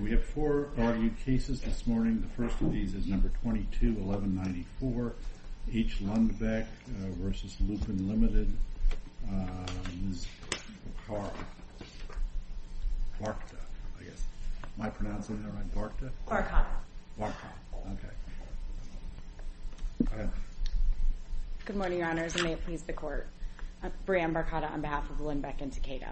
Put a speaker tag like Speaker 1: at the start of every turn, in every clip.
Speaker 1: We have four argued cases this morning. The first of these is number 22-1194, H. Lundbeck uh, v. Lupin Limited. Uh, Ms. Barkta, I guess. Am I pronouncing that right? Barkta?
Speaker 2: Barkata.
Speaker 1: Barkata, okay. Go ahead.
Speaker 2: Good morning, Your Honors, and may it please the Court. I'm Brianne Barkata on behalf of Lundbeck and Takeda.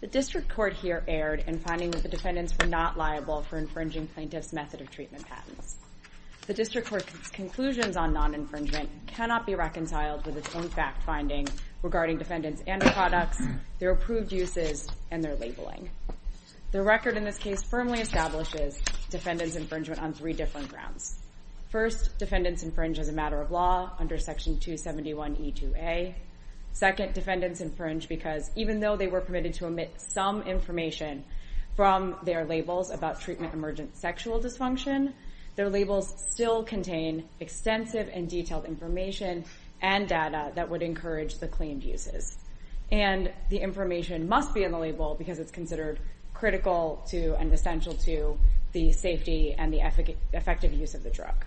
Speaker 2: The District Court here erred in finding that the defendants were not liable for infringing plaintiff's method of treatment patents. The District Court's conclusions on non-infringement cannot be reconciled with its own fact-finding regarding defendants' ANDA products, their approved uses, and their labeling. The record in this case firmly establishes defendants' infringement on three different grounds. First, defendants infringe as a matter of law under Section 271E2A. Second, defendants infringe because even though they were permitted to omit some information from their labels about treatment-emergent sexual dysfunction, their labels still contain extensive and detailed information and data that would encourage the claimed uses. And the information must be in the label because it's considered critical to and essential to the safety and the effective use of the drug.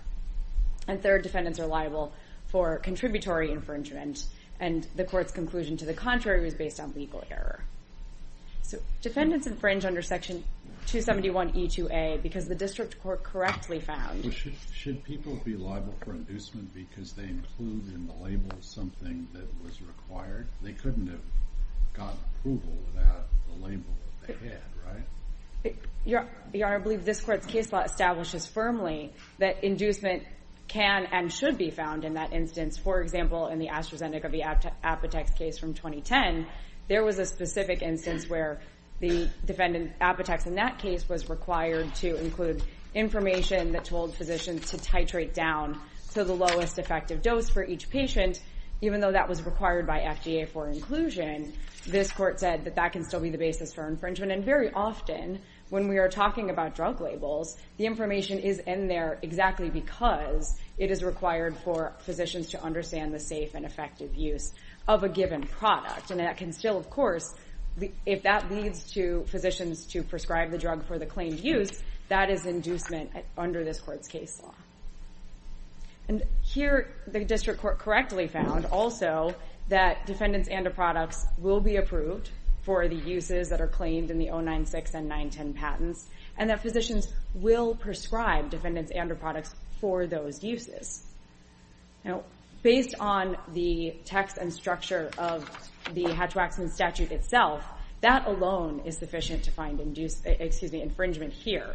Speaker 2: And third, defendants are liable for contributory infringement, and the Court's conclusion to the contrary was based on legal error. So defendants infringe under Section 271E2A because the District Court correctly found...
Speaker 1: Should people be liable for inducement because they include in the label something that was required? They couldn't have gotten approval without the label that they had, right?
Speaker 2: Your Honor, I believe this Court's case law establishes firmly that inducement can and should be found in that instance. For example, in the AstraZeneca v. Apotex case from 2010, there was a specific instance where the defendant, Apotex, in that case was required to include information that told physicians to titrate down to the lowest effective dose for each patient. Even though that was required by FDA for inclusion, this Court said that that can still be the basis for infringement. And very often, when we are talking about drug labels, the information is in there exactly because it is required for physicians to understand the safe and effective use of a given product. And that can still, of course, if that leads to physicians to prescribe the drug for the claimed use, that is inducement under this Court's case law. And here, the District Court correctly found also that defendants' ANDA products will be approved for the uses that are claimed in the 096 and 910 patents, and that physicians will prescribe defendants' ANDA products for those uses. Now, based on the text and structure of the Hatch-Waxman statute itself, that alone is sufficient to find infringement here.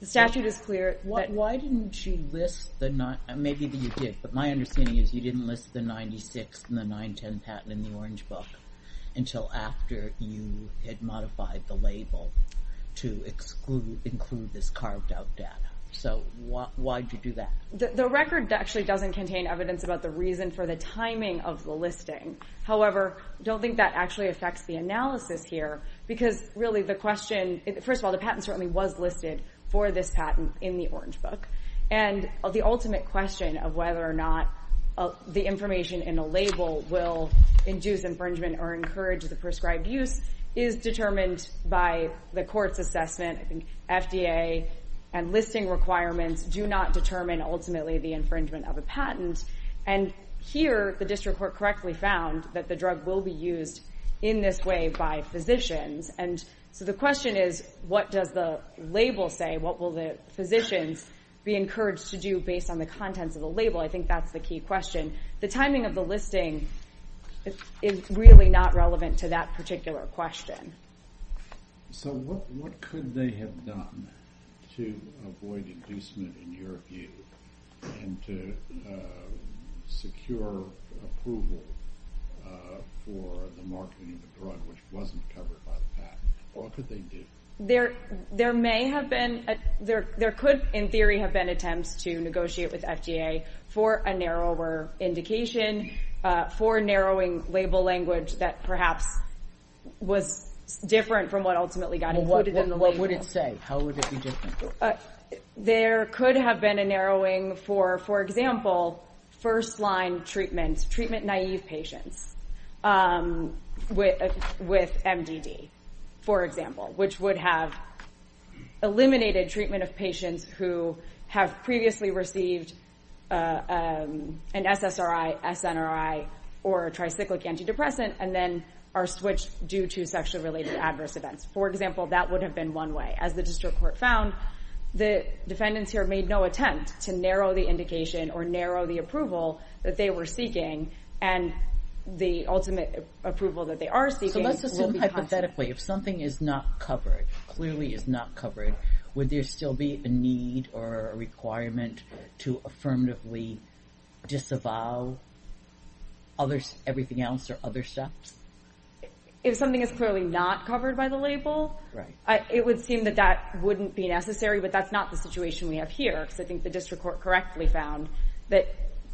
Speaker 2: The statute is clear.
Speaker 3: Why didn't you list the... Maybe you did, but my understanding is you didn't list the 96 and the 910 patent in the Orange Book until after you had modified the label to include this carved-out data. So why did you do that?
Speaker 2: The record actually doesn't contain evidence about the reason for the timing of the listing. However, I don't think that actually affects the analysis here because, really, the question... First of all, the patent certainly was listed for this patent in the Orange Book. And the ultimate question of whether or not Uh, the information in a label will induce infringement or encourage the prescribed use is determined by the Court's assessment. I think FDA and listing requirements do not determine, ultimately, the infringement of a patent. And here, the District Court correctly found that the drug will be used in this way by physicians. And so the question is, what does the label say? What will the physicians be encouraged to do based on the contents of the label? I think that's the key question. The timing of the listing is really not relevant to that particular question.
Speaker 1: So what could they have done to avoid inducement, in your view, and to uh, secure approval uh, for the marketing of the drug, which wasn't covered by the patent? What could they do?
Speaker 2: There there may have been... There there could, in theory, have been attempts to negotiate with FDA for a narrower indication, uh, for narrowing label language that perhaps was different from what ultimately got included in the label.
Speaker 3: What would it say? How would it be different?
Speaker 2: Uh, there could have been a narrowing for, for example, first-line treatment, treatment-naive patients uhm, with, uh, with MDD, for example, which would have eliminated treatment of patients who have previously received uh, um, an SSRI, SNRI, or a tricyclic antidepressant, and then are switched due to sexually related adverse events. For example, that would have been one way. As the district court found, the defendants here made no attempt to narrow the indication or narrow the approval that they were seeking, and the ultimate approval that they are seeking
Speaker 3: So let's assume hypothetically, if something is not covered, clearly is not covered, would there still be a need or a requirement to affirmatively disavow everything else or other steps?
Speaker 2: If something is clearly not covered by the label,
Speaker 3: Right.
Speaker 2: it would seem that that wouldn't be necessary, but that's not the situation we have here, because I think the district court correctly found that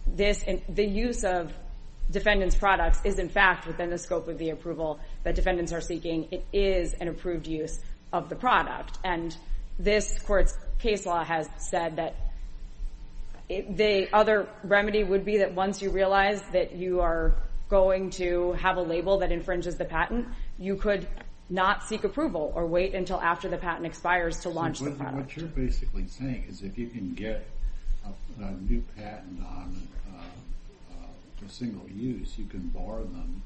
Speaker 2: this and the use of defendants' products is, in fact, within the scope of the approval that defendants are seeking. It is an approved use of the product, and this court's case law has said that the other remedy would be that once you realize that you are going to have a label that infringes the patent, you could not seek approval or wait until after the patent expires to launch the product.
Speaker 1: What you're basically saying is if you can get a new patent on uh, a single use, you can bar them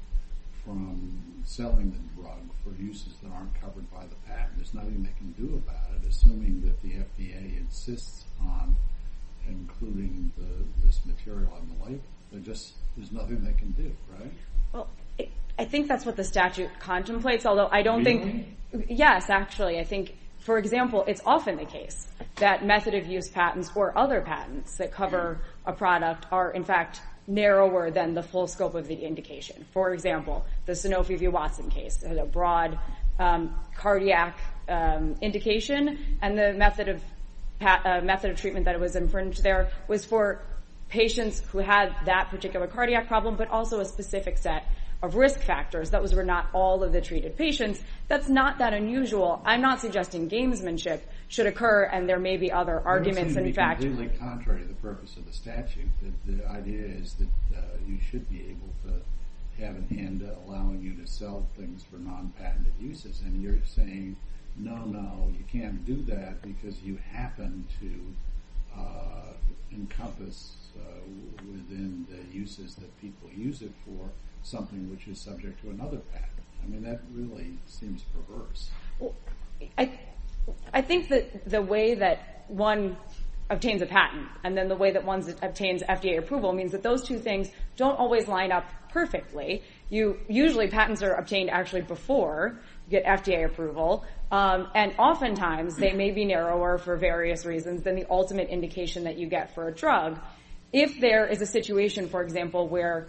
Speaker 1: from selling the drug for uses that aren't covered by the patent. There's nothing they can do about it, assuming that the FDA insists on including this material on the label. There's nothing they can do, right?
Speaker 2: Well, I think that's what the statute contemplates, although I don't think...
Speaker 1: Really?
Speaker 2: Yes, actually. I think, for example, it's often the case that method-of-use patents or other patents that cover a product are, in fact, narrower than the full scope of the indication. For example, the Sanofi v. Watson case had a broad cardiac indication, and the method of uh, method of treatment that was infringed there was for patients who had that particular cardiac problem, but also a specific set of risk factors. Those were not all of the treated patients. That's not that unusual. I'm not suggesting gamesmanship should occur, and there may be other arguments, in fact...
Speaker 1: It would seem to be completely contrary to the purpose of the statute. The idea is that uh, you should be able to have an ANDA allowing you to sell things for non-patented uses, and you're saying, no, no, you can't do that because you happen to uh, encompass uh, within the uses that people use it for something which is subject to another patent. I mean, that really seems perverse.
Speaker 2: I think that the way that one obtains a patent and then the way that one obtains FDA approval means that those two things don't always line up perfectly. Usually, patents are obtained actually before you get FDA approval, um, and oftentimes they may be narrower for various reasons than the ultimate indication that you get for a drug. If there is a situation, for example, where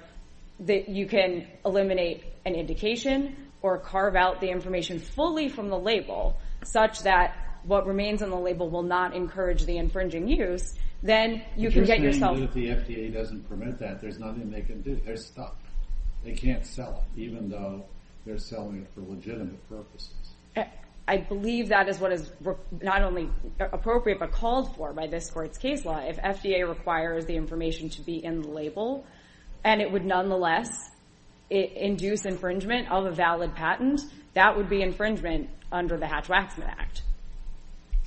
Speaker 2: you can eliminate an indication or carve out the information fully from the label such that what remains on the label will not encourage the infringing use, then you can get yourself...
Speaker 1: But you're saying that if the FDA doesn't permit that, there's nothing they can do. They're stuck. They can't sell it, even though they're selling it for legitimate purposes.
Speaker 2: I believe that is what is not only appropriate but called for by this court's case law. If FDA requires the information to be in the label and it would nonetheless induce infringement of a valid patent, that would be infringement under the Hatch-Waxman Act.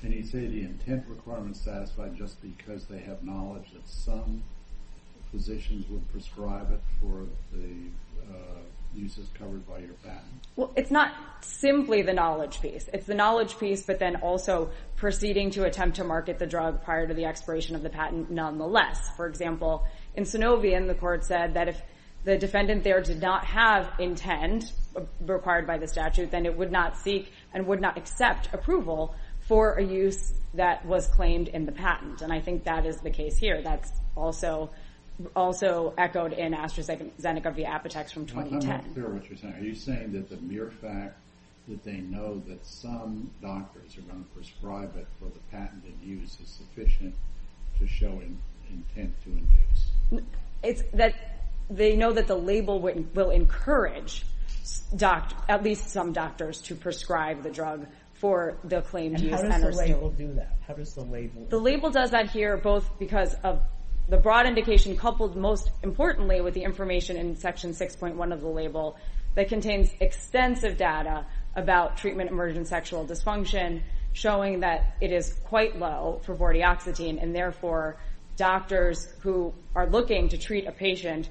Speaker 1: And you say the intent requirement is satisfied just because they have knowledge that some physicians would prescribe it for the uh, uses covered by your patent?
Speaker 2: Well, it's not simply the knowledge piece. It's the knowledge piece, but then also proceeding to attempt to market the drug prior to the expiration of the patent nonetheless. For example, in Sunovion, the court said that if the defendant there did not have intent required by the statute, then it would not seek and would not accept approval for a use that was claimed in the patent. And I think that is the case here. That's also echoed in AstraZeneca v. Apotex from 2010.
Speaker 1: I'm not clear what you're saying. Are you saying that the mere fact that they know that some doctors are going to prescribe it for the patented use is sufficient to show intent to induce?
Speaker 2: They know that the label will encourage at least some doctors to prescribe the drug for the claimed use.
Speaker 3: And how does the label do that? How does the label...
Speaker 2: The label does that here both because of the broad indication coupled most importantly with the information in Section 6.1 of the label that contains extensive data about treatment-emergent sexual dysfunction showing that it is quite low for vortioxetine, and therefore doctors who are looking to treat a patient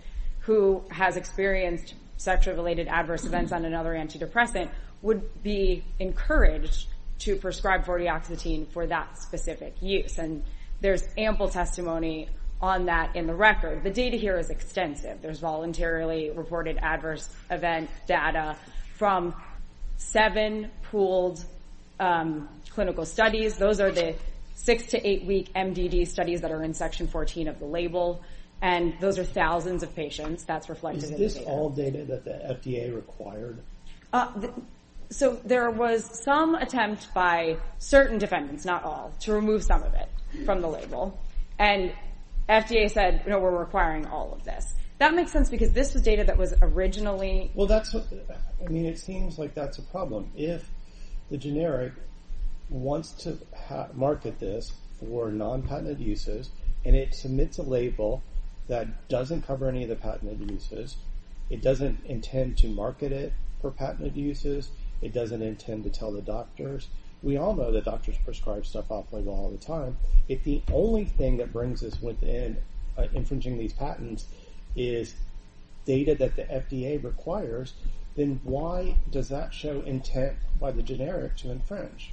Speaker 2: who has experienced sexually-related adverse events on another antidepressant would be encouraged to prescribe vortioxetine for that specific use. And there's ample testimony on that in the record. The data here is extensive. There's voluntarily reported adverse event data from seven pooled um, clinical studies. Those are the six to eight week MDD studies that are in Section 14 of the label, and those are thousands of patients. That's reflected in the data.
Speaker 4: Is this all data that the FDA required?
Speaker 2: Uh, so there was some attempt by certain defendants, not all, to remove some of it from the label, and FDA said, no, we're requiring all of this. That makes sense because this was data that was originally...
Speaker 4: Well, that's, I mean, it seems like that's a problem. If the generic wants to market this for non-patented uses, and it submits a label that doesn't cover any of the patented uses, it doesn't intend to market it for patented uses, it doesn't intend to tell the doctors. We all know that doctors prescribe stuff off-label all the time. If the only thing that brings us within uh, infringing these patents is data that the FDA requires, then why does that show intent by the generic to infringe?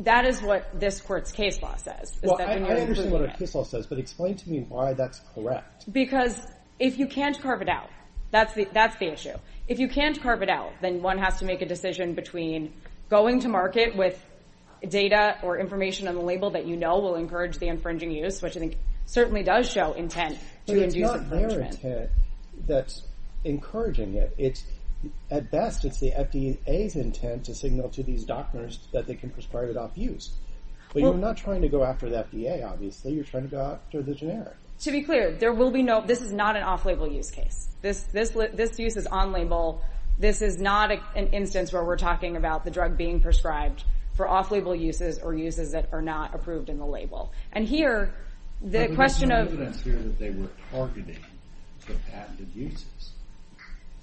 Speaker 2: That is what this court's case law says.
Speaker 4: Well, I understand what a case law says, but explain to me why that's correct.
Speaker 2: Because if you can't carve it out, that's the issue. If you can't carve it out, then one has to make a decision between going to market with data or information on the label that you know will encourage the infringing use, which I think certainly does show intent to induce infringement.
Speaker 4: But it's not their intent that's encouraging it. At best, it's the FDA's intent to signal to these doctors that they can prescribe it off-use. But you're not trying to go after the FDA, obviously. You're trying to go after the generic.
Speaker 2: To be clear, there will be no... This is not an off-label use case. This use is on-label. This is not an instance where we're talking about the drug being prescribed for off-label uses or uses that are not approved in the label. And here, the question of...
Speaker 1: But there's no evidence here that they were targeting the patented uses,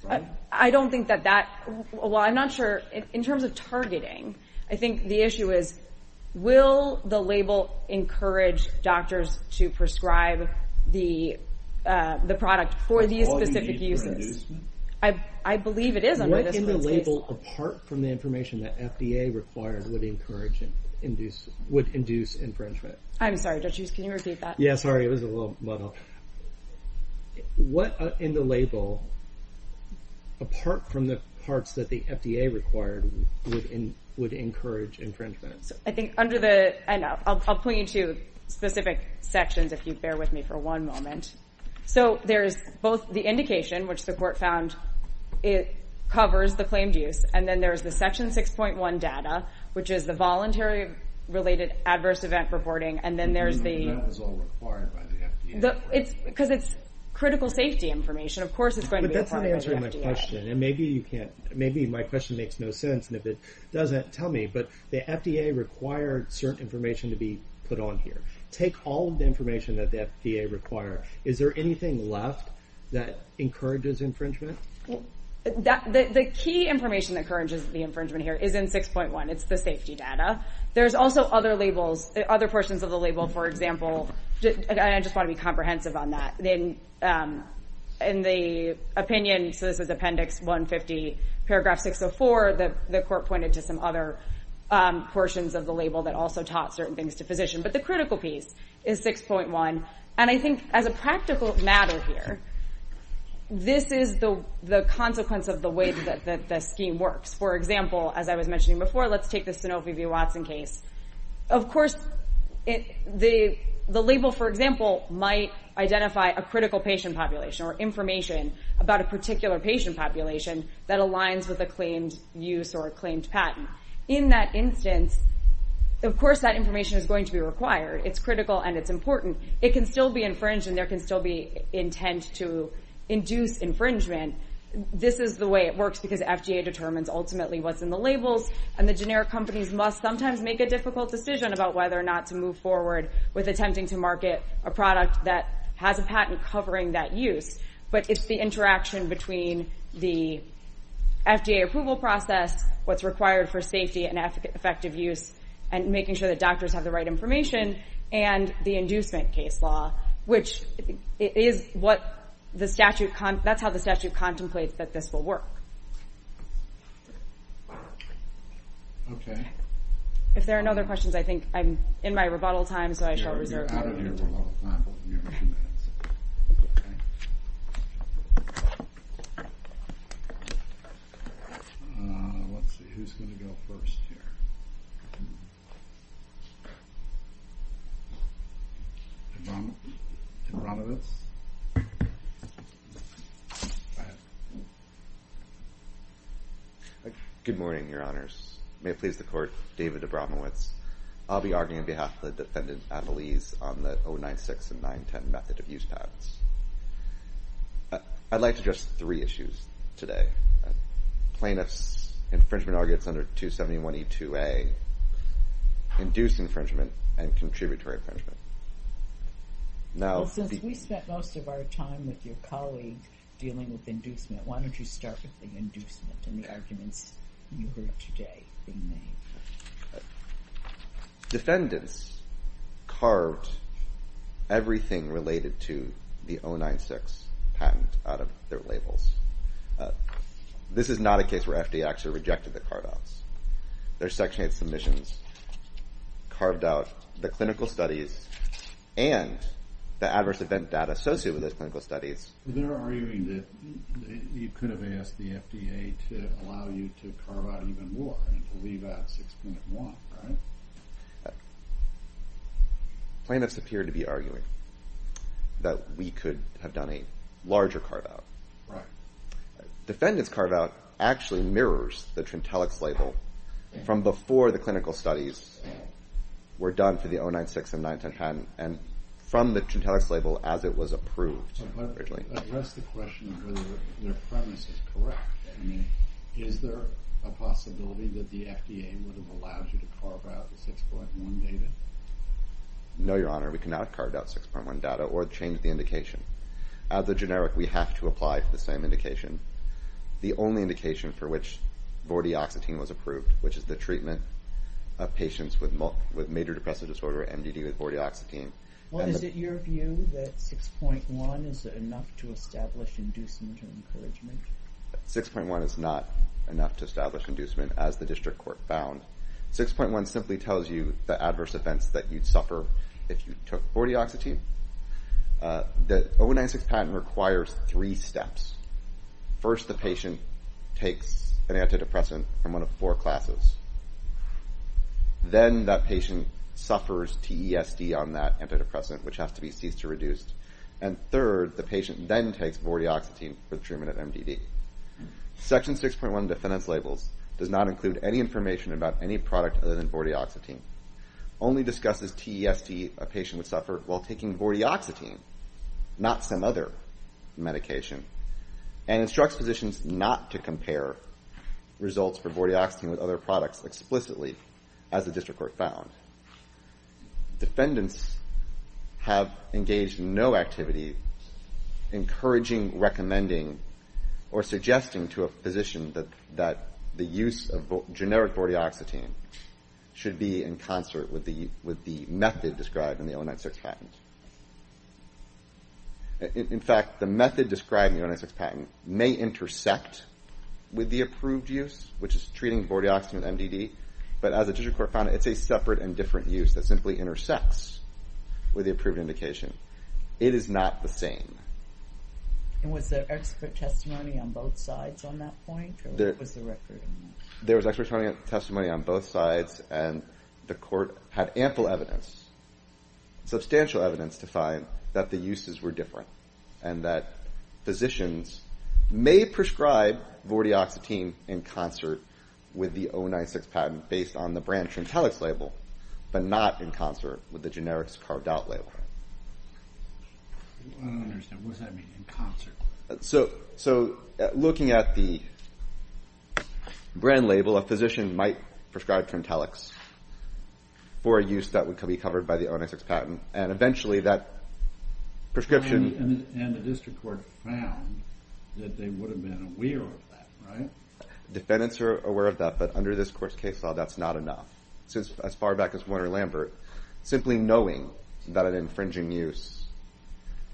Speaker 1: right?
Speaker 2: I don't think that that... Well, I'm not sure. In terms of targeting, I think the issue is, will the label encourage doctors to prescribe the uh, product for these specific uses? I believe it is under this case.
Speaker 4: What in the label, apart from the information that FDA required, would encourage induce infringement?
Speaker 2: I'm sorry, Judge Hughes, can you repeat that?
Speaker 4: Yeah, sorry, it was a little muddled. What uh, in the label, apart from the parts that the FDA required, would encourage infringement?
Speaker 2: I think under the... and I'll point you to specific sections, if you bear with me for one moment. So there's both the indication, which the court found it covers the claimed use, and then there's the Section 6.1 data, which is the voluntary-related adverse event reporting, and then there's mm-hmm. the...
Speaker 1: That was all required by the FDA.
Speaker 2: Because it's critical safety information. Of course it's going to be required by the FDA.
Speaker 4: But that's not answering my question. And maybe you can't... Maybe my question makes no sense, and if it doesn't, tell me. But the FDA required certain information to be put on here. Take all of the information that the FDA required. Is there anything left that encourages infringement?
Speaker 2: The key information that encourages the infringement here is in 6.1. It's the safety data. There's also other labels, other portions of the label, for example... I just want to be comprehensive on that. In um, the opinion, so this is Appendix 150, Paragraph 604, the court pointed to some other um, portions of the label that also taught certain things to physicians. But the critical piece is 6.1. And I think as a practical matter here, this is the consequence of the way that the scheme works. For example, as I was mentioning before, let's take the Sanofi v. Watson case. Of course, the label, for example, might identify a critical patient population or information about a particular patient population that aligns with a claimed use or a claimed patent. In that instance, of course that information is going to be required. It's critical and it's important. It can still be infringed and there can still be intent to induce infringement. This is the way it works because FDA determines ultimately what's in the labels and the generic companies must sometimes make a difficult decision about whether or not to move forward with attempting to market a product that has a patent covering that use. But it's the interaction between the FDA approval process, what's required for safety and effective use, and making sure that doctors have the right information, and the inducement case law, which is what the statute, that's how the statute contemplates that this will work.
Speaker 1: Okay.
Speaker 2: If there are no other questions, I think I'm in my rebuttal time, so I shall reserve
Speaker 1: You're out of your rebuttal time, but we'll give you two minutes. Okay. Uh, let's see, who's going to go first here? Abramowitz? Go ahead.
Speaker 5: Good morning, Your Honors. May it please the Court, David Abramowitz. I'll be arguing on behalf of the defendant, Appellees, on the 096 and 910 method of use patents. Uh, I'd like to address three issues today. Uh, plaintiff's infringement arguments under 271E2A, induced infringement, and contributory infringement. Now,
Speaker 3: Well, since we spent most of our time with your colleague dealing with inducement, why don't you start with the inducement and the arguments you heard today being made?
Speaker 5: defendants carved everything related to the 096 patent out of their labels. Uh, this is not a case where FDA actually rejected the carve-outs. Their Section 8 submissions carved out the clinical studies and the adverse event data associated with those clinical studies.
Speaker 1: They're arguing that you could have asked the FDA to allow you to carve out even more and to leave out 6.1, right?
Speaker 5: Plaintiffs appear to be arguing that we could have done a larger carve-out.
Speaker 1: Right.
Speaker 5: Defendants' carve-out actually mirrors the Trintellix label from before the clinical studies were done for the 096 and 910 patent and from the Trintellix label as it was approved originally.
Speaker 1: address the question of whether their premise is correct. I mean, is there a possibility that the FDA would have allowed you to carve out the 6.1 data?
Speaker 5: No, Your Honor, we cannot carve out 6.1 data or change the indication. As a generic, we have to apply for the same indication. The only indication for which vortioxetine was approved, which is the treatment of patients with major depressive disorder, MDD with vortioxetine.
Speaker 3: Well, is it your view that 6.1 is enough to establish inducement or encouragement?
Speaker 5: 6.1 is not enough to establish inducement, as the district court found. 6.1 simply tells you the adverse events that you'd suffer if you took vortioxetine. Uh, the 096 patent requires three steps. First, the patient takes an antidepressant from one of four classes. Then that patient suffers TESD on that antidepressant, which has to be ceased or reduced. And third, the patient then takes vortioxetine for the treatment of MDD. Section 6.1 of defendant's labels does not include any information about any product other than vortioxetine. Only discusses TESD a patient would suffer while taking vortioxetine, not some other medication. And instructs physicians not to compare results for vortioxetine with other products explicitly, as the district court found. Defendants have engaged in no activity encouraging, recommending, or suggesting to a physician that the use of generic vortioxetine should be in concert with the method described in the 096 patent. In fact, the method described in the 096 patent may intersect with the approved use, which is treating vortioxetine with MDD. But as the district court found, it's a separate and different use that simply intersects with the approved indication. It is not the same.
Speaker 3: And was there expert testimony on both sides on that point? Or what was the record on that?
Speaker 5: There was expert testimony on both sides, and the court had ample evidence, substantial evidence to find that the uses were different. And that physicians may prescribe vortioxetine in concert with the 096 patent based on the brand Trintellix label, but not in concert with the generics carved out label.
Speaker 1: I don't understand. What does that mean, in concert?
Speaker 5: So uh, looking at the brand label, a physician might prescribe Trintellix for a use that would be covered by the 096 patent. And eventually that prescription...
Speaker 1: And the district court found that they would have been aware of that, right?
Speaker 5: Defendants are aware of that, but under this court's case law, that's not enough. Since as far back as Warner-Lambert, simply knowing that an infringing use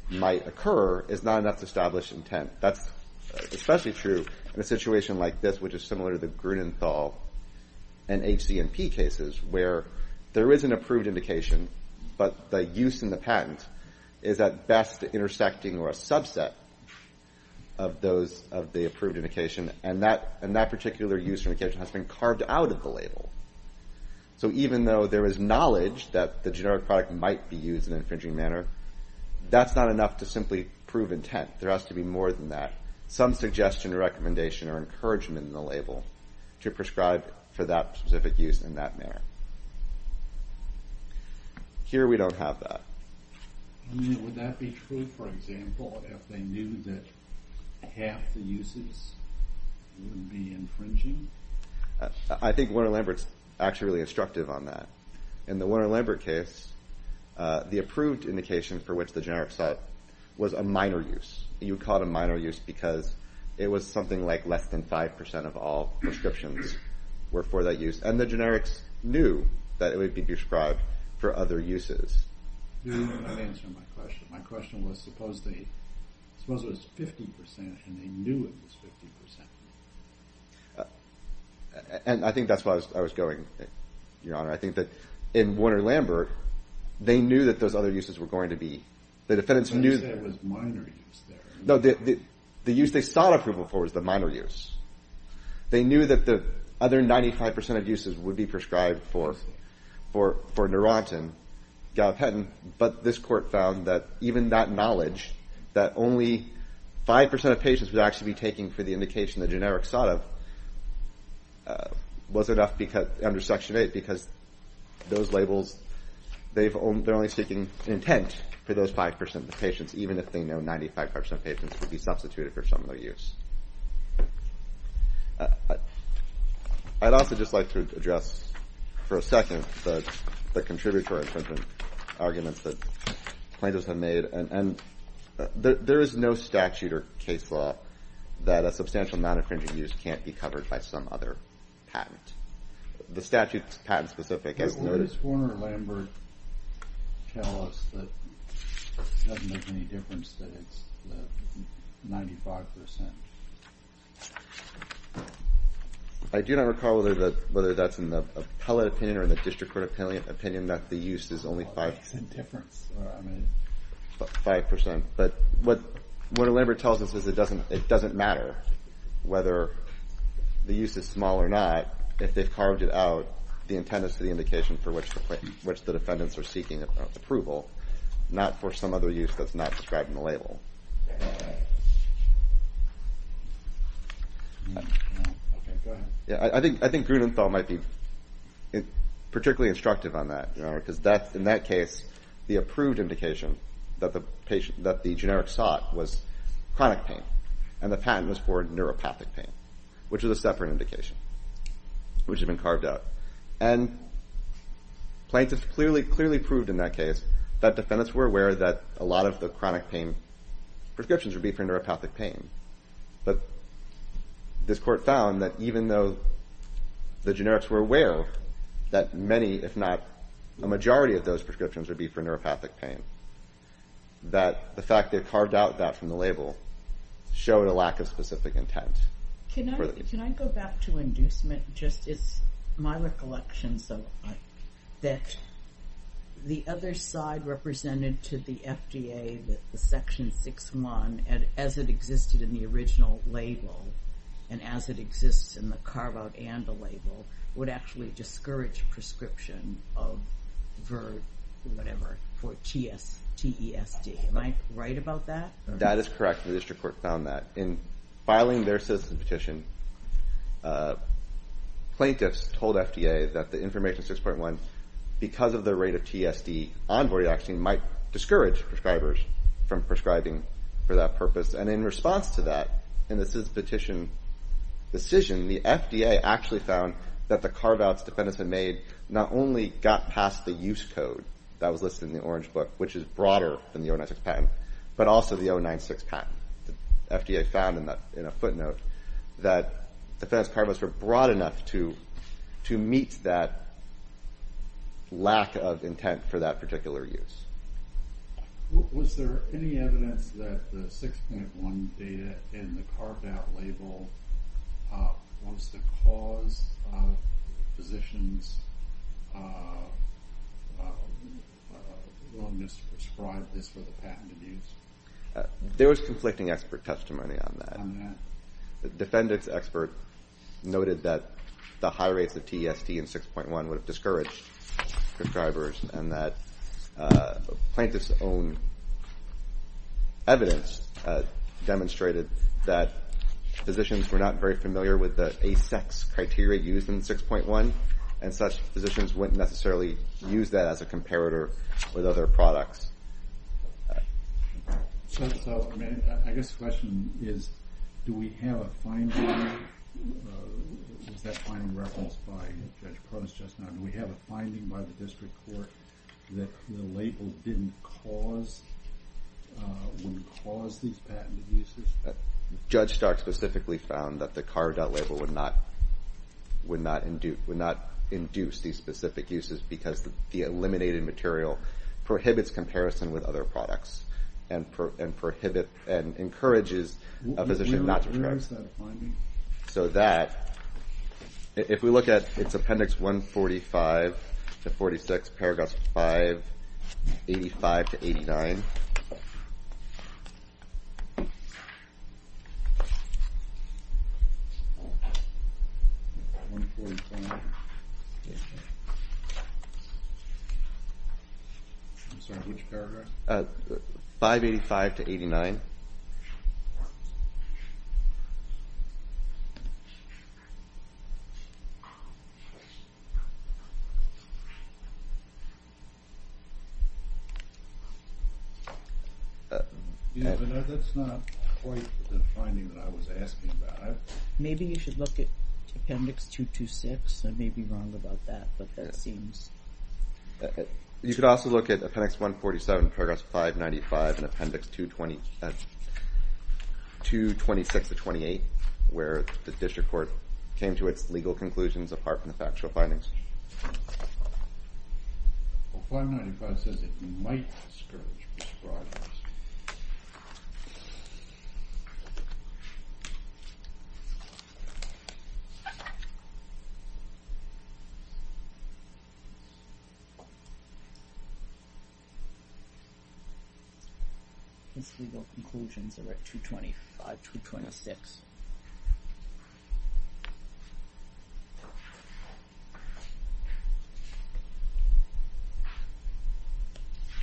Speaker 5: might occur is not enough to establish intent. That's especially true in a situation like this, which is similar to the Grunenthal and HZNP cases, where there is an approved indication, but the use in the patent is at best intersecting or a subset of those of the approved indication, and that particular use or indication has been carved out of the label. So even though there is knowledge that the generic product might be used in an infringing manner, that's not enough to simply prove intent. There has to be more than that. Some suggestion or recommendation or encouragement in the label to prescribe for that specific use in that manner. Here we don't have that.
Speaker 1: I mean, would that be true, for example, if they knew that half the uses would be infringing?
Speaker 5: I think Warner-Lambert's actually really instructive on that. In the Warner-Lambert case, uh, the approved indication for which the generic sought was a minor use. You would call it a minor use because it was something like less than 5% of all prescriptions were for that use, and the generics knew that it would be prescribed for other uses.
Speaker 1: You didn't answer my question. My question was, suppose it was 50% and they knew it was 50%.
Speaker 5: Uh, and I think that's why I was going, Your Honor. I think that in Warner-Lambert, they knew that those other uses were going to be, the defendants knew...
Speaker 1: But you said it was minor use there.
Speaker 5: No, the use they sought approval for was the minor use. They knew that the other 95% of uses would be prescribed for Neurontin, Gabapentin, but this court found that even that knowledge, that only 5% of patients would actually be taking for the indication the generic sought of, uh, was enough because under Section 8 because those labels, they're only seeking intent for those 5% of the patients, even if they know 95% of patients would be substituted for some other use. Uh, uh, I'd also just like to address for a second the the contributory infringement arguments that plaintiffs have made. And there is no statute or case law that a substantial amount of infringing use can't be covered by some other patent. The statute's patent-specific, as noted...
Speaker 1: Does Warner-Lambert tell us that it doesn't make any difference that it's 95%?
Speaker 5: I do not recall whether the whether that's in the appellate opinion or in the district court opinion that the use is only 5%.
Speaker 1: It makes a difference.
Speaker 5: 5%. But what Warner-Lambert tells us is it doesn't matter whether the use is small or not. If they've carved it out, the intent is for the indication for which the defendants are seeking approval, not for some other use that's not described in the label. Mm-hmm.
Speaker 1: Uh, okay, go ahead.
Speaker 5: I think Grunenthal might be particularly instructive on that, because in that case, the approved indication that the generic sought was chronic pain, and the patent was for neuropathic pain, which is a separate indication, which had been carved out. And plaintiffs clearly proved in that case that defendants were aware that a lot of the chronic pain prescriptions would be for neuropathic pain. But this court found that even though the generics were aware that many, if not a majority of those prescriptions would be for neuropathic pain, that the fact they carved out that from the label showed a lack of specific intent.
Speaker 3: Can I go back to inducement? Just as my recollection, that the other side represented to the FDA that the Section 6.1, as it existed in the original label, and as it exists in the carve-out and the label, would actually discourage prescription of VERT, whatever, for TESD. Am I right about that?
Speaker 5: That is correct. The district court found that. In filing their citizen petition, uh, plaintiffs told FDA that the information 6.1, because of the rate of TSD on vortioxetine, might discourage prescribers from prescribing for that purpose. And in response to that, in the citizen petition decision, the FDA actually found that the carve-outs defendants had made not only got past the use code that was listed in the Orange Book, which is broader than the 096 patent, but also the 096 patent. The FDA found in a footnote that defendant's carve-outs were broad enough to meet that lack of intent for that particular use.
Speaker 1: Was there any evidence that the 6.1 data in the carved-out label uh, was the cause of physicians' uh, uh, willingness to prescribe this for the patented use?
Speaker 5: Uh, there was conflicting expert testimony on that.
Speaker 1: On that?
Speaker 5: The defendant's expert noted that the high rates of TESD in 6.1 would have discouraged prescribers and that uh, plaintiff's own evidence uh, demonstrated that physicians were not very familiar with the ASEX criteria used in 6.1 and such physicians wouldn't necessarily use that as a comparator with other products.
Speaker 1: So, I guess the question is, do we have a finding, uh, was that finding referenced by Judge Prost just now, do we have a finding by the district court that the label didn't cause, uh, wouldn't cause these patented uses?
Speaker 5: Judge Stark specifically found that the carved-out label would not induce, would not induce these specific uses because the eliminated material prohibits comparison with other products and prohibit and encourages a physician not to prescribe. So that, if we look at, it's appendix 145 to 46, paragraphs 585 to 89.
Speaker 1: I'm sorry, which paragraph?
Speaker 5: Uh, 585 to 89.
Speaker 1: Uh, yeah, uh, but that's not quite the finding that I was asking about.
Speaker 3: Maybe you should look at appendix 226. I may be wrong about that, but that seems...
Speaker 5: You could also look at appendix 147, paragraphs 595 and appendix 226 uh, to 28, where the district court came to its legal conclusions apart from the factual findings.
Speaker 1: Well, 595 says it might discourage prescribers.
Speaker 3: His legal conclusions are at 225, 226.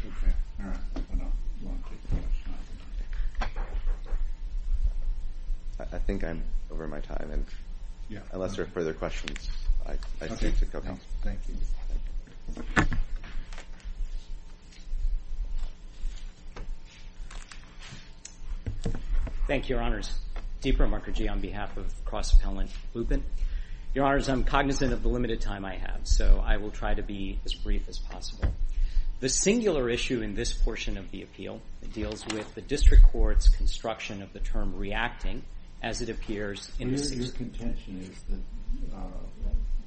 Speaker 1: Okay, all right. I don't want to take too much time.
Speaker 5: I think I'm over my time, and
Speaker 1: Yeah.
Speaker 5: unless there are further questions, I
Speaker 1: Okay,
Speaker 5: seem to go home.
Speaker 1: thank you.
Speaker 6: Thank you, Your Honors. Deepro Mukerjee on behalf of Cross-Appellant Lupin. Your Honors, I'm cognizant of the limited time I have, so I will try to be as brief as possible. The singular issue in this portion of the appeal deals with the district court's construction of the term reacting as it appears in the...
Speaker 1: Your contention is that uh,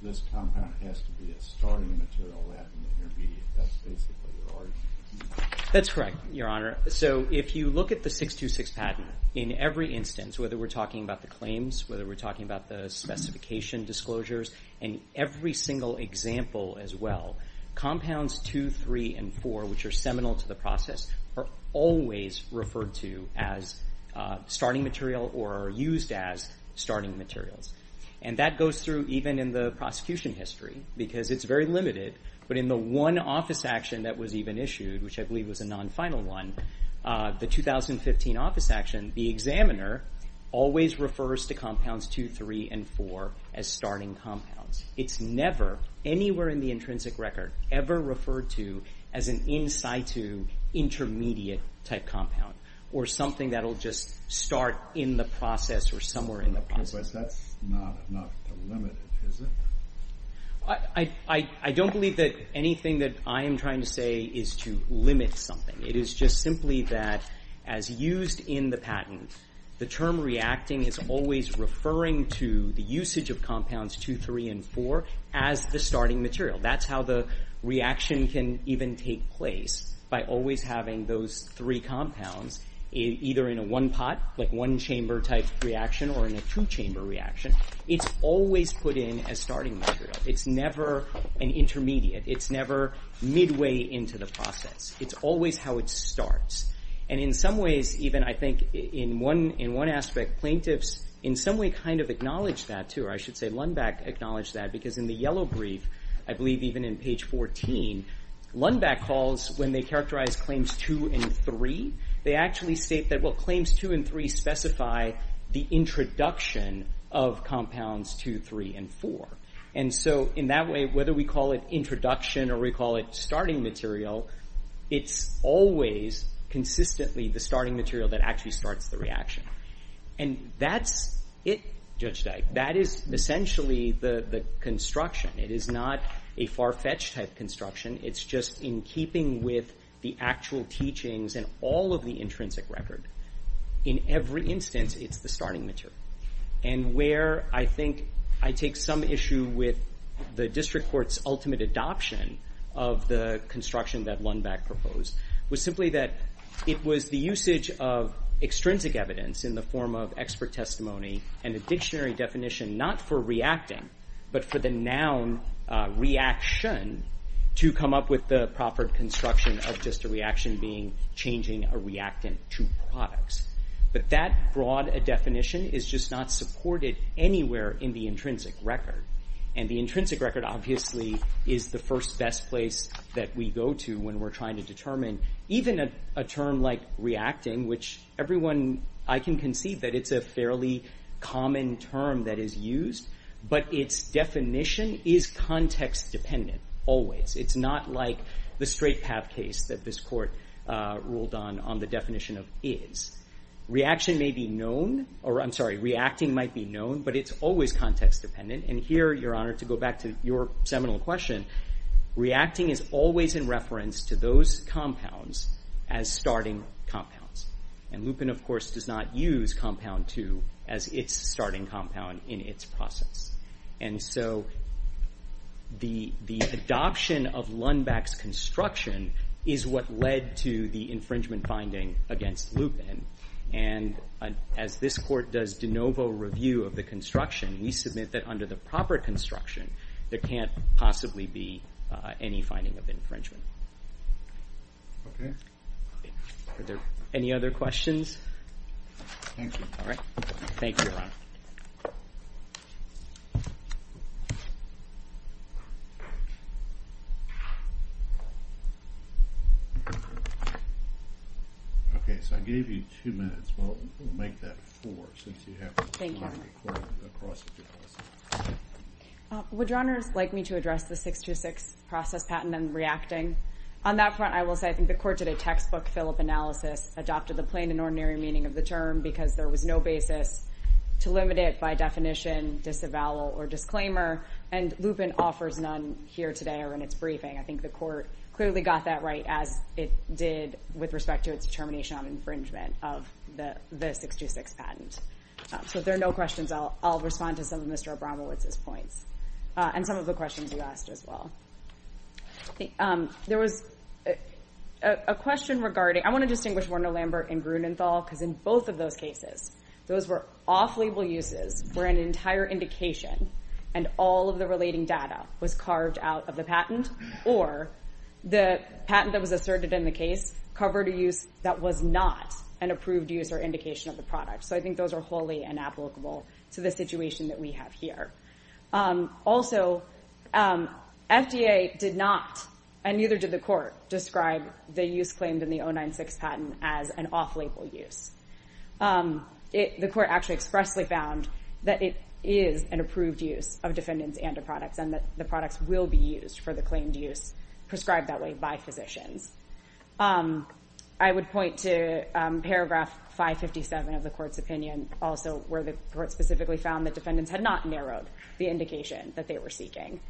Speaker 1: this compound has to be a starting material rather than intermediate. That's basically your argument.
Speaker 6: That's correct, Your Honor. So if you look at the 626 patent, in every instance, whether we're talking about the claims, whether we're talking about the specification disclosures, and every single example as well, compounds 2, 3, and 4, which are seminal to the process, are always referred to as uh, starting material or are used as starting materials. And that goes through even in the prosecution history, because it's very limited, but in the one office action that was even issued, which I believe was a non-final one, uh, the 2015 office action, the examiner always refers to compounds 2, 3, and 4 as starting compounds. It's never, anywhere in the intrinsic record, ever referred to as an in situ intermediate type compound, or something that'll just start in the process or somewhere in the process.
Speaker 1: But that's not enough to limit it, is it?
Speaker 6: I don't believe that anything that I am trying to say is to limit something. It is just simply that, as used in the patent, the term reacting is always referring to the usage of compounds 2, 3, and 4 as the starting material. That's how the reaction can even take place, by always having those three compounds either in a one-pot, like one-chamber type reaction, or in a two-chamber reaction. It's always put in as starting material. It's never an intermediate. It's never midway into the process. It's always how it starts. And in some ways, even I think in one in one aspect, plaintiffs in some way kind of acknowledge that too, or I should say Lundbeck acknowledged that, because in the yellow brief, I believe even in page 14, Lundbeck calls, when they characterize claims 2 and 3, they actually state that, well, claims 2 and 3 specify the introduction of compounds 2, 3, and 4. And so in that way, whether we call it introduction or we call it starting material, it's always consistently the starting material that actually starts the reaction. And that's it, Judge Dyke. That is essentially the construction. It is not a far-fetched type construction. It's just in keeping with the actual teachings and all of the intrinsic record. In every instance, it's the starting material. And where I think I take some issue with the district court's ultimate adoption of the construction that Lundbeck proposed was simply that it was the usage of extrinsic evidence in the form of expert testimony and a dictionary definition not for reacting, but for the noun uh, reaction to come up with the proper construction of just a reaction being changing a reactant to products. But that broad a definition is just not supported anywhere in the intrinsic record. And the intrinsic record, obviously, is the first best place that we go to when we're trying to determine even a term like reacting, which everyone, I can concede that it's a fairly common term that is used, but its definition is context-dependent, always. It's not like the straight path case that this court uh, ruled on, on the definition of is. Reaction may be known, or I'm sorry, reacting might be known, but it's always context-dependent. And here, Your Honor, to go back to your seminal question, reacting is always in reference to those compounds as starting compounds. And Lupin, of course, does not use compound 2 as its starting compound in its process. And so the adoption of Lundbeck's construction is what led to the infringement finding against Lupin. And uh, as this court does de novo review of the construction, we submit that under the proper construction, there can't possibly be uh, any finding of infringement.
Speaker 1: Okay.
Speaker 6: Are there any other questions?
Speaker 1: Thank you.
Speaker 6: All right. Thank you, Your Honor.
Speaker 1: Gave you two minutes. Well, we'll make that four, since you have to
Speaker 2: Thank
Speaker 1: record across the policy.
Speaker 2: Uh, would Your Honors like me to address the 626 process patent and reacting? On that front, I will say I think the court did a textbook Phillips analysis, adopted the plain and ordinary meaning of the term because there was no basis to limit it by definition, disavowal, or disclaimer. And Lupin offers none here today or in its briefing. I think the court clearly got that right as it did with respect to its determination on infringement of the 626 patent. Um, so if there are no questions, I'll respond to some of Mr. Abramowitz's points uh, and some of the questions you asked as well. Um, there was a question regarding, I want to distinguish Warner-Lambert and Grunenthal because in both of those cases, those were off-label uses where an entire indication and all of the relating data was carved out of the patent or the patent that was asserted in the case covered a use that was not an approved use or indication of the product. So I think those are wholly inapplicable to the situation that we have here. Um, also, um, FDA did not, and neither did the court, describe the use claimed in the 096 patent as an off-label use. Um, the court actually expressly found that it is an approved use of defendants and of products and that the products will be used for the claimed use prescribed that way by physicians. Um, I would point to um, paragraph 557 of the court's opinion also where the court specifically found that defendants had not narrowed the indication that they were seeking.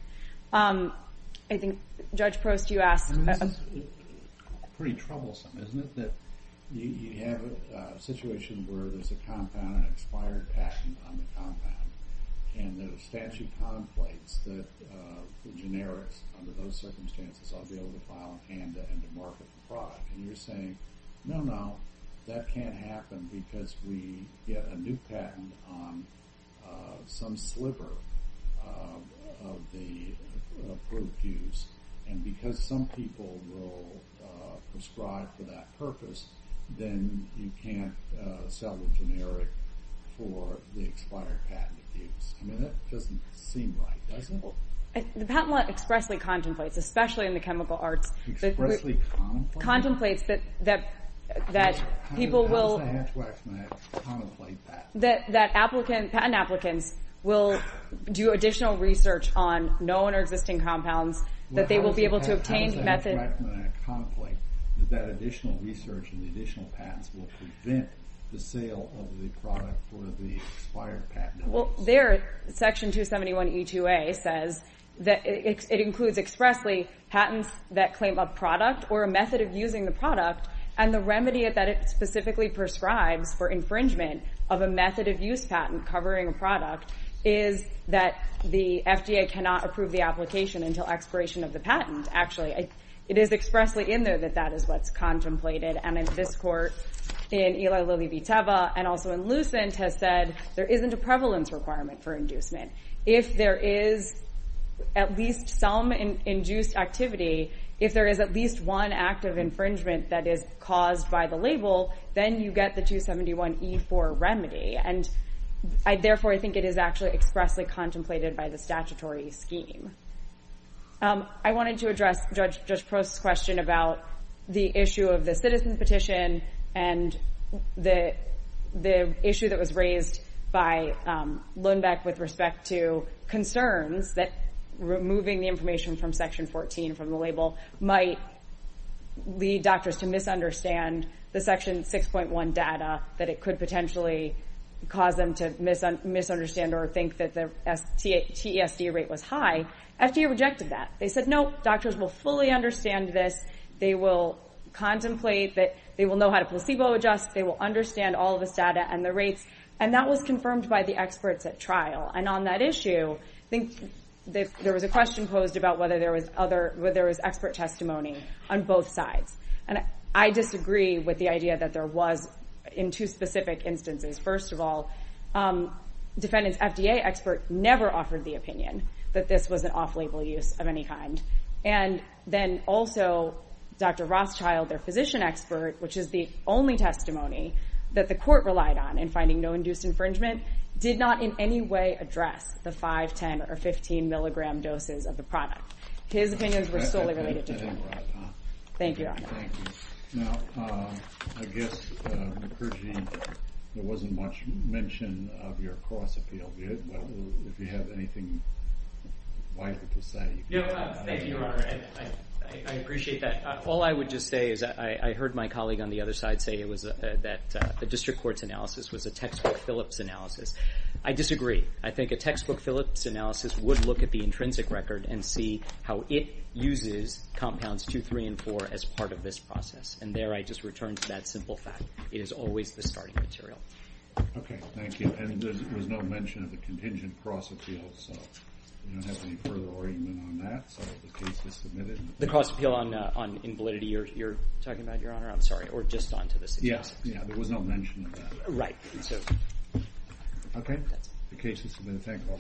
Speaker 2: Um, I think, Judge Prost, you asked...
Speaker 1: This is pretty troublesome, isn't it? That you, you have a, uh situation where there's a compound, an expired patent on the compound, and the statute contemplates that uh, the generics, under those circumstances, ought to be able to file an ANDA and to market the product. And you're saying, no, no, that can't happen because we get a new patent on uh, some sliver uh, of the approved use, and because some people will prescribe for that purpose, then you can't sell the generic for the expired patent use. I mean, that doesn't seem right, does it?
Speaker 2: The patent law expressly contemplates, especially in the chemical arts, that
Speaker 1: Expressly contemplate?
Speaker 2: contemplates that people will
Speaker 1: How does the Hatch-Waxman contemplate that?
Speaker 2: that patent applicants will do additional research on known or existing compounds that they will be able to obtain
Speaker 1: How does the Hatch-Waxman contemplate that that additional research and the additional patents will prevent the sale of the product for the expired patent?
Speaker 2: Well, there, Section 271E2A says that it, includes expressly patents that claim a product or a method of using the product, and the remedy that it specifically prescribes for infringement of a method of use patent covering a product is that the FDA cannot approve the application until expiration of the patent. Actually, it is expressly in there that that is what's contemplated, and this court, in Eli Lilly v. Teva, and also in Lucent, has said there isn't a prevalence requirement for inducement. If there is at least some induced activity, if there is at least one act of infringement that is caused by the label, then you get the 271E4 remedy. And I, therefore, I think it is actually expressly contemplated by the statutory scheme. Um, I wanted to address Judge, Judge Prost's question about the issue of the citizen petition and the issue that was raised by um, Lundbeck with respect to concerns that removing the information from Section 14 from the label might lead doctors to misunderstand the Section 6.1 data, that it could potentially cause them to misunderstand or think that the TESD rate was high. FDA rejected that. They said, no, doctors will fully understand this. They will contemplate that they will know how to placebo adjust. They will understand all of this data and the rates. And that was confirmed by the experts at trial. And on that issue, I think there was a question posed about whether there was other, whether there was expert testimony on both sides. And I disagree with the idea that there was in two specific instances. First of all, um, defendant's FDA expert never offered the opinion that this was an off-label use of any kind. And then also, Dr. Rothschild, their physician expert, which is the only testimony that the court relied on in finding no induced infringement, did not in any way address the 5, 10, or 15 milligram doses of the product. His opinions were solely related to
Speaker 1: I think
Speaker 2: drug.
Speaker 1: we're out of time.
Speaker 2: Thank you, Your Honor.
Speaker 1: Thank you. Now, uh, I guess, uh, Mukerjee, there wasn't much mention of your cross appeal. Do you- If you have anything vital to say. you
Speaker 6: No,
Speaker 1: can-
Speaker 6: uh, thank you, Your Honor. I, appreciate that. Uh, all I would just say is I, heard my colleague on the other side say uh, that uh, the district court's analysis was a textbook Phillips analysis. I disagree. I think a textbook Phillips analysis would look at the intrinsic record and see how it uses compounds 2, 3, and 4 as part of this process. And there I just return to that simple fact. It is always the starting material.
Speaker 1: Okay, thank you. And there was no mention of the contingent cross appeal, so we don't have any further argument on that, so the case is submitted.
Speaker 6: The cross appeal on, uh, on invalidity you're, you're talking about, Your Honor? I'm sorry. Or just on to the 6
Speaker 1: Yeah, yeah, there was no mention of that.
Speaker 6: Right. So
Speaker 1: Okay, the case is submitted. Thank you all.